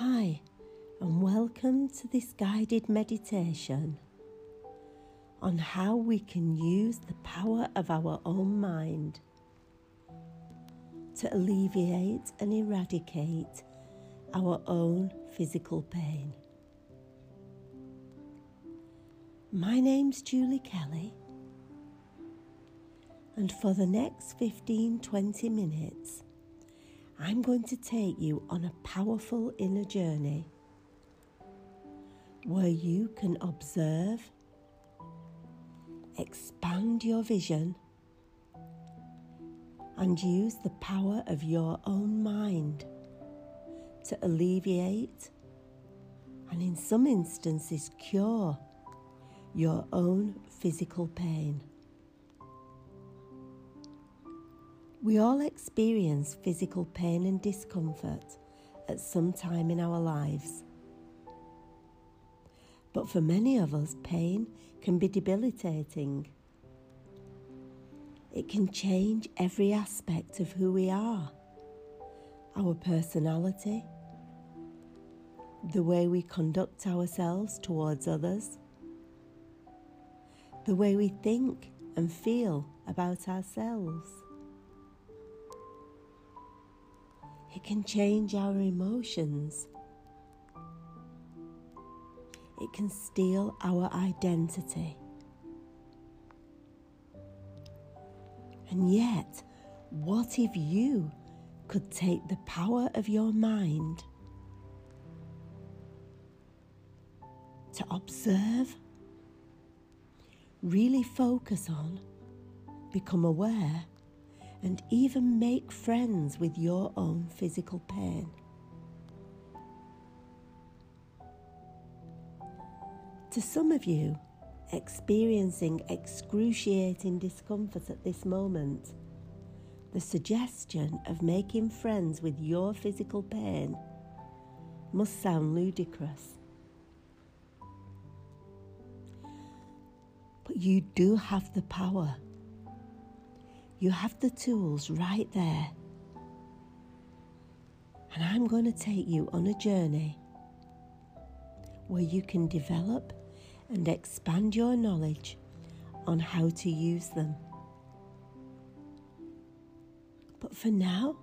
Hi, and welcome to this guided meditation on how we can use the power of our own mind to alleviate and eradicate our own physical pain. My name's Julie Kelly, and for the next 15 20 minutes, I'm going to take you on a powerful inner journey where you can observe, expand your vision, and use the power of your own mind to alleviate and, in some instances, cure your own physical pain. We all experience physical pain and discomfort at some time in our lives. But for many of us, pain can be debilitating. It can change every aspect of who we are our personality, the way we conduct ourselves towards others, the way we think and feel about ourselves. It can change our emotions. It can steal our identity. And yet, what if you could take the power of your mind to observe, really focus on, become aware, and even make friends with your own physical pain. To some of you, experiencing excruciating discomfort at this moment, the suggestion of making friends with your physical pain must sound ludicrous. But you do have the power you have the tools right there. And I'm going to take you on a journey where you can develop and expand your knowledge on how to use them. But for now,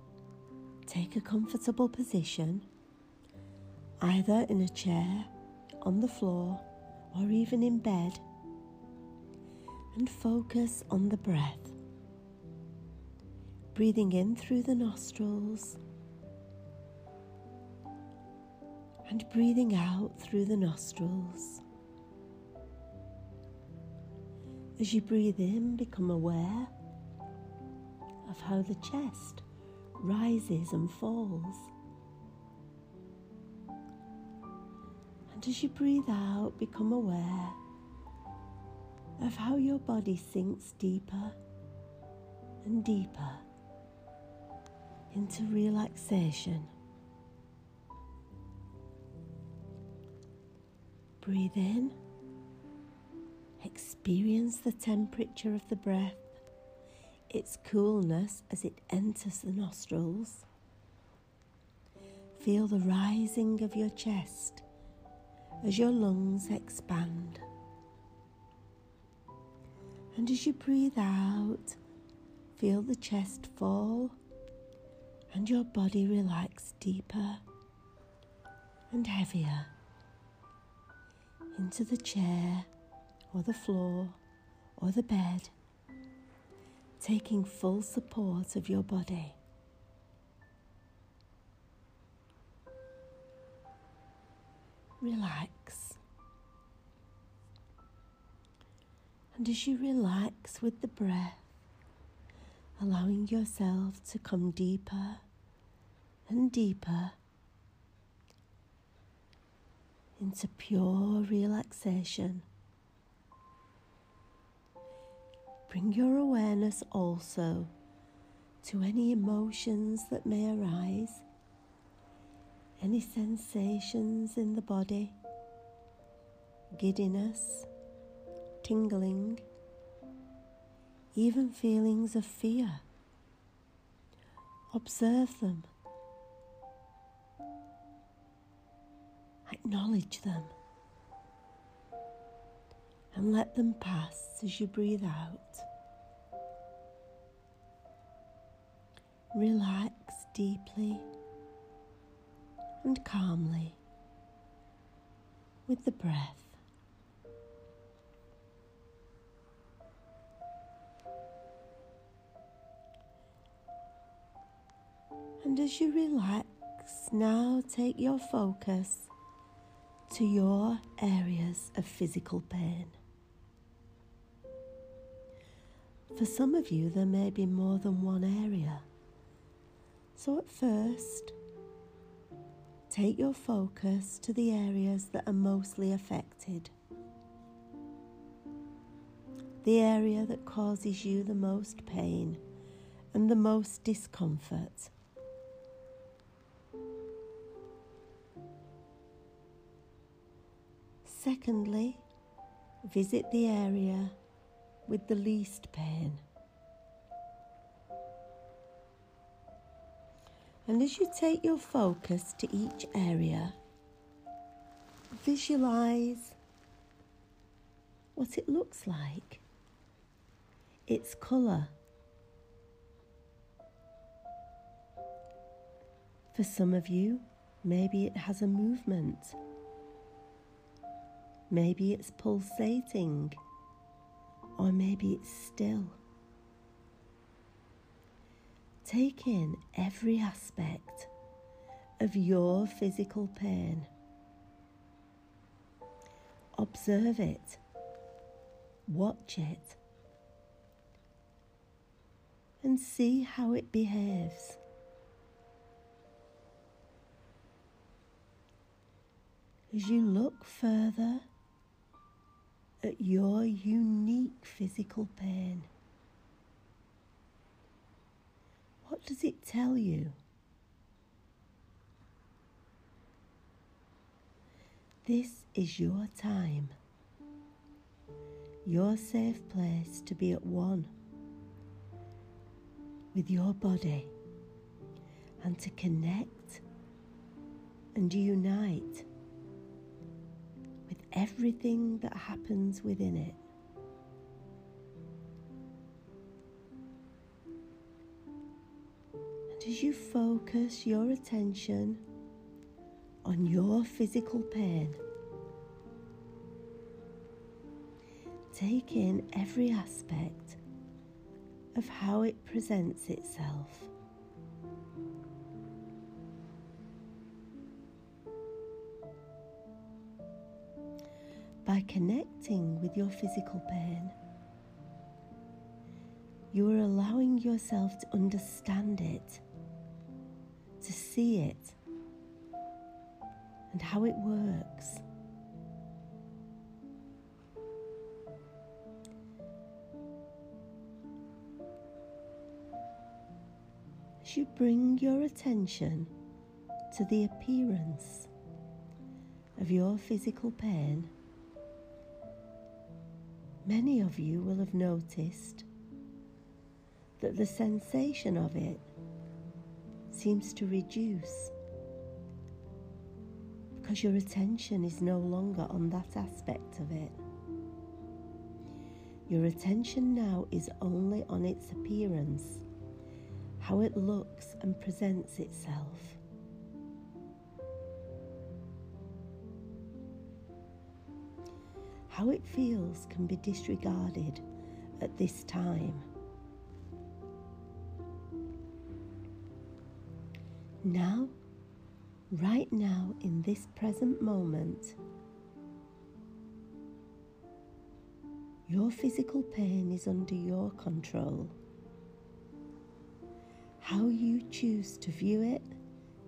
take a comfortable position, either in a chair, on the floor, or even in bed, and focus on the breath breathing in through the nostrils and breathing out through the nostrils. As you breathe in, become aware of how the chest rises and falls. And as you breathe out, become aware of how your body sinks deeper and deeper into relaxation. Breathe in, experience the temperature of the breath, its coolness as it enters the nostrils. Feel the rising of your chest as your lungs expand. And as you breathe out, feel the chest fall and your body relax deeper and heavier into the chair or the floor or the bed, taking full support of your body. Relax. And as you relax with the breath, allowing yourself to come deeper and deeper into pure relaxation. Bring your awareness also to any emotions that may arise, any sensations in the body, giddiness, tingling, even feelings of fear. Observe them Acknowledge them and let them pass as you breathe out. Relax deeply and calmly with the breath. And as you relax, now take your focus to your areas of physical pain. For some of you, there may be more than one area. So, at first, take your focus to the areas that are mostly affected. The area that causes you the most pain and the most discomfort. Secondly, visit the area with the least pain. And as you take your focus to each area, visualize what it looks like, its colour. For some of you, maybe it has a movement. Maybe it's pulsating or maybe it's still. Take in every aspect of your physical pain. Observe it, watch it, and see how it behaves. As you look further at your unique physical pain. What does it tell you? This is your time, your safe place to be at one with your body and to connect and unite everything that happens within it. And as you focus your attention on your physical pain, take in every aspect of how it presents itself. Connecting with your physical pain, you are allowing yourself to understand it, to see it, and how it works. As you bring your attention to the appearance of your physical pain, Many of you will have noticed that the sensation of it seems to reduce because your attention is no longer on that aspect of it. Your attention now is only on its appearance, how it looks and presents itself. How it feels can be disregarded at this time. Now, right now, in this present moment, your physical pain is under your control. How you choose to view it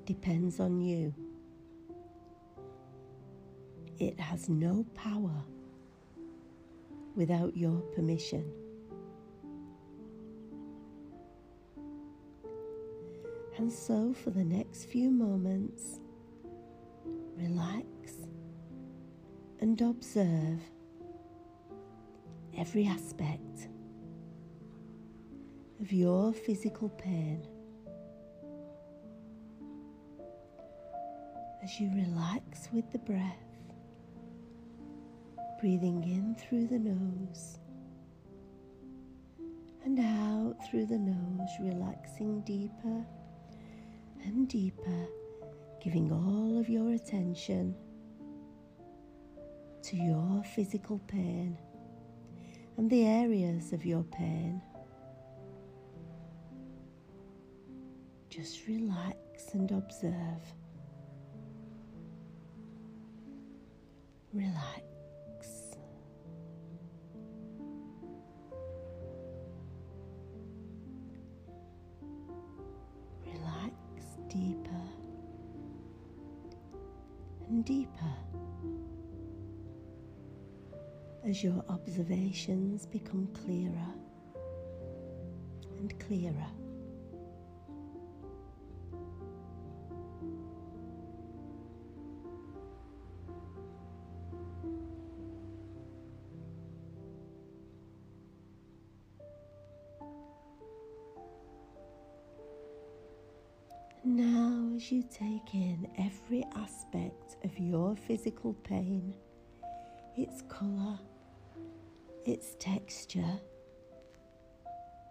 depends on you. It has no power without your permission. And so, for the next few moments, relax and observe every aspect of your physical pain. as you relax with the breath, breathing in through the nose and out through the nose, relaxing deeper and deeper, giving all of your attention to your physical pain and the areas of your pain. Just relax and observe. Relax. Deeper as your observations become clearer and clearer. You take in every aspect of your physical pain, its colour, its texture,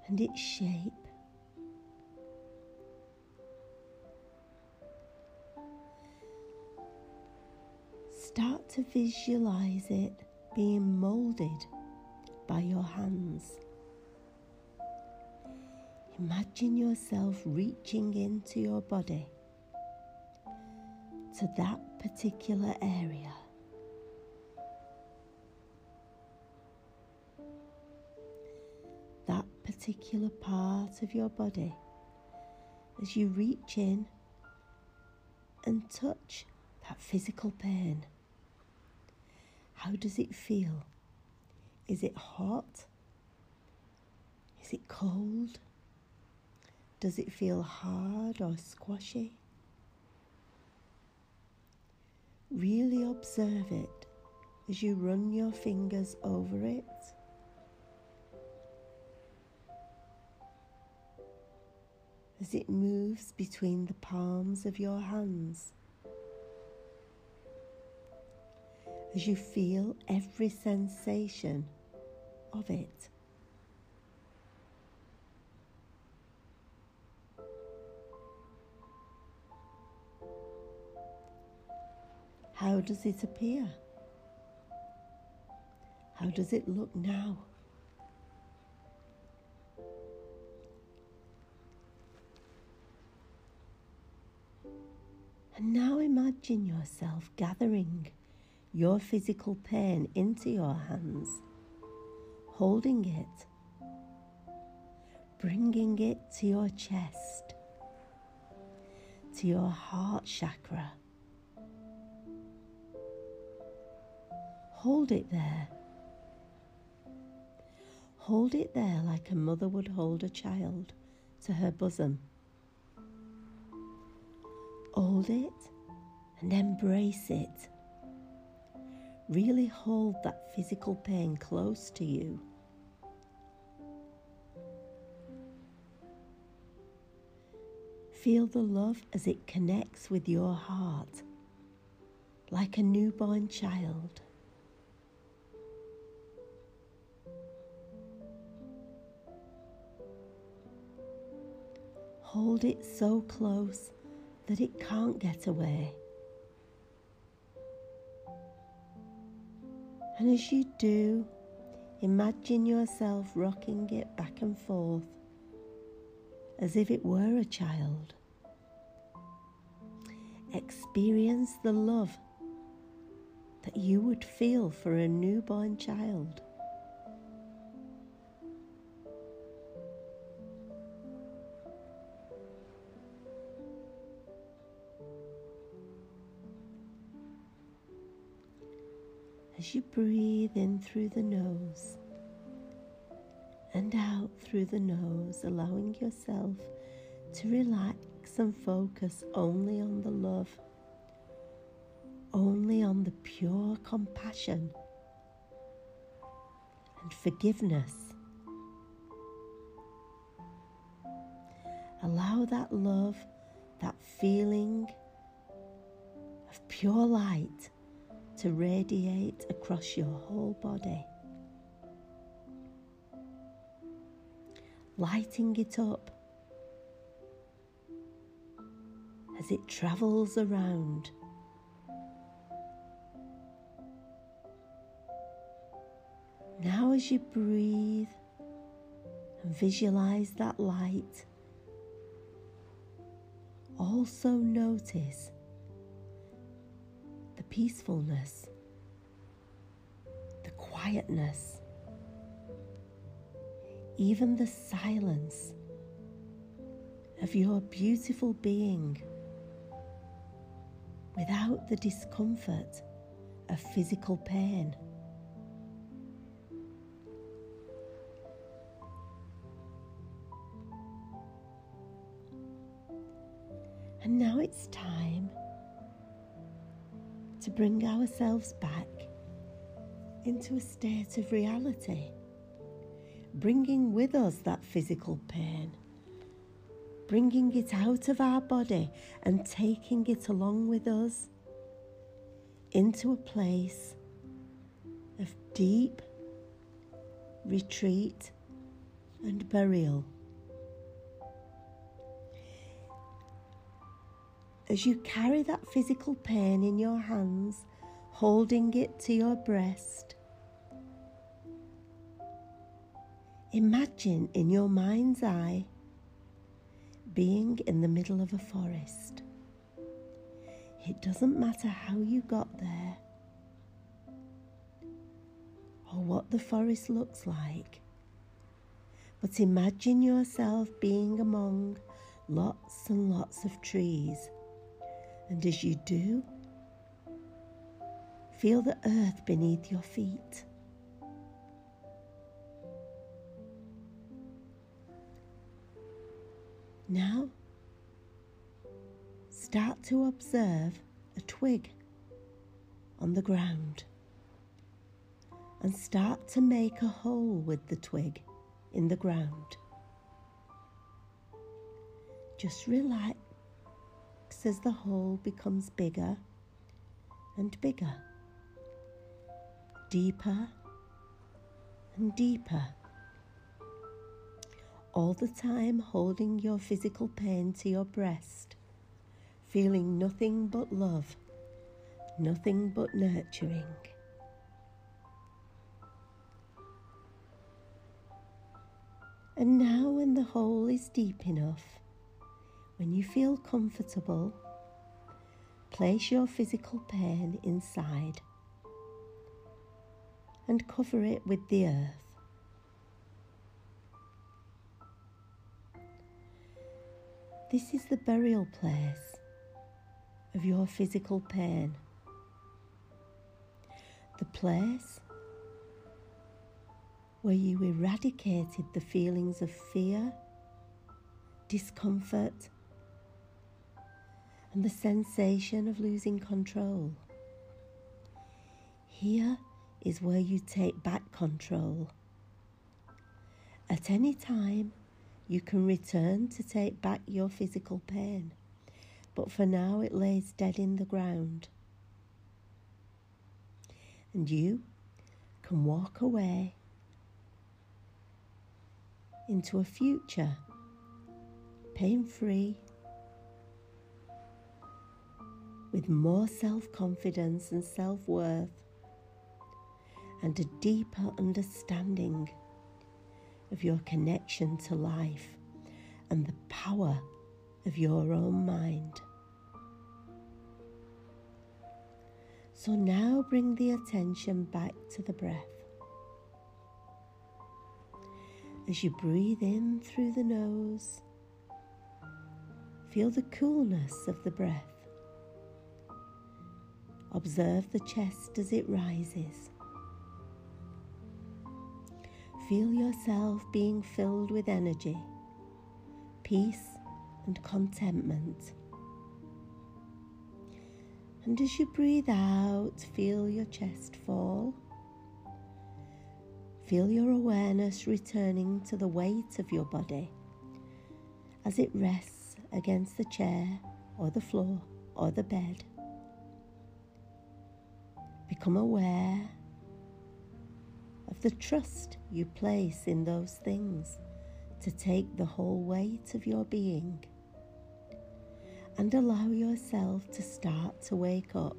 and its shape, start to visualize it being moulded by your hands. Imagine yourself reaching into your body to that particular area. That particular part of your body as you reach in and touch that physical pain. How does it feel? Is it hot? Is it cold? Does it feel hard or squashy? Really observe it as you run your fingers over it. As it moves between the palms of your hands. As you feel every sensation of it. How does it appear? How does it look now? And now imagine yourself gathering your physical pain into your hands, holding it, bringing it to your chest, to your heart chakra Hold it there. Hold it there like a mother would hold a child to her bosom. Hold it and embrace it. Really hold that physical pain close to you. Feel the love as it connects with your heart, like a newborn child. Hold it so close that it can't get away. And as you do, imagine yourself rocking it back and forth as if it were a child. Experience the love that you would feel for a newborn child. Breathe in through the nose and out through the nose, allowing yourself to relax and focus only on the love, only on the pure compassion and forgiveness. Allow that love, that feeling of pure light to radiate across your whole body. Lighting it up as it travels around. Now, as you breathe and visualize that light, also notice the peacefulness, the quietness, even the silence of your beautiful being without the discomfort of physical pain. And now it's time bring ourselves back into a state of reality, bringing with us that physical pain, bringing it out of our body and taking it along with us into a place of deep retreat and burial. As you carry that physical pain in your hands, holding it to your breast. Imagine in your mind's eye being in the middle of a forest. It doesn't matter how you got there or what the forest looks like, but imagine yourself being among lots and lots of trees and as you do, feel the earth beneath your feet. Now, start to observe a twig on the ground and start to make a hole with the twig in the ground. Just relax as the hole becomes bigger and bigger, deeper and deeper. All the time holding your physical pain to your breast, feeling nothing but love, nothing but nurturing. And now, when the hole is deep enough, when you feel comfortable, place your physical pain inside and cover it with the earth. This is the burial place of your physical pain. The place where you eradicated the feelings of fear, discomfort, and the sensation of losing control. Here is where you take back control. At any time, you can return to take back your physical pain, but for now it lays dead in the ground. And you can walk away into a future pain free with more self confidence and self worth, and a deeper understanding of your connection to life and the power of your own mind. So now bring the attention back to the breath. As you breathe in through the nose, feel the coolness of the breath. Observe the chest as it rises. Feel yourself being filled with energy, peace, and contentment. And as you breathe out, feel your chest fall. Feel your awareness returning to the weight of your body as it rests against the chair or the floor or the bed. Become aware of the trust you place in those things to take the whole weight of your being and allow yourself to start to wake up.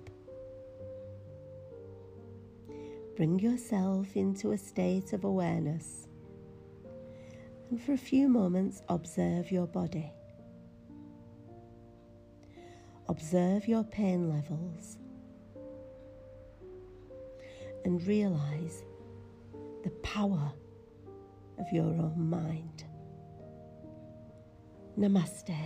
Bring yourself into a state of awareness and for a few moments observe your body. Observe your pain levels and realize the power of your own mind. Namaste.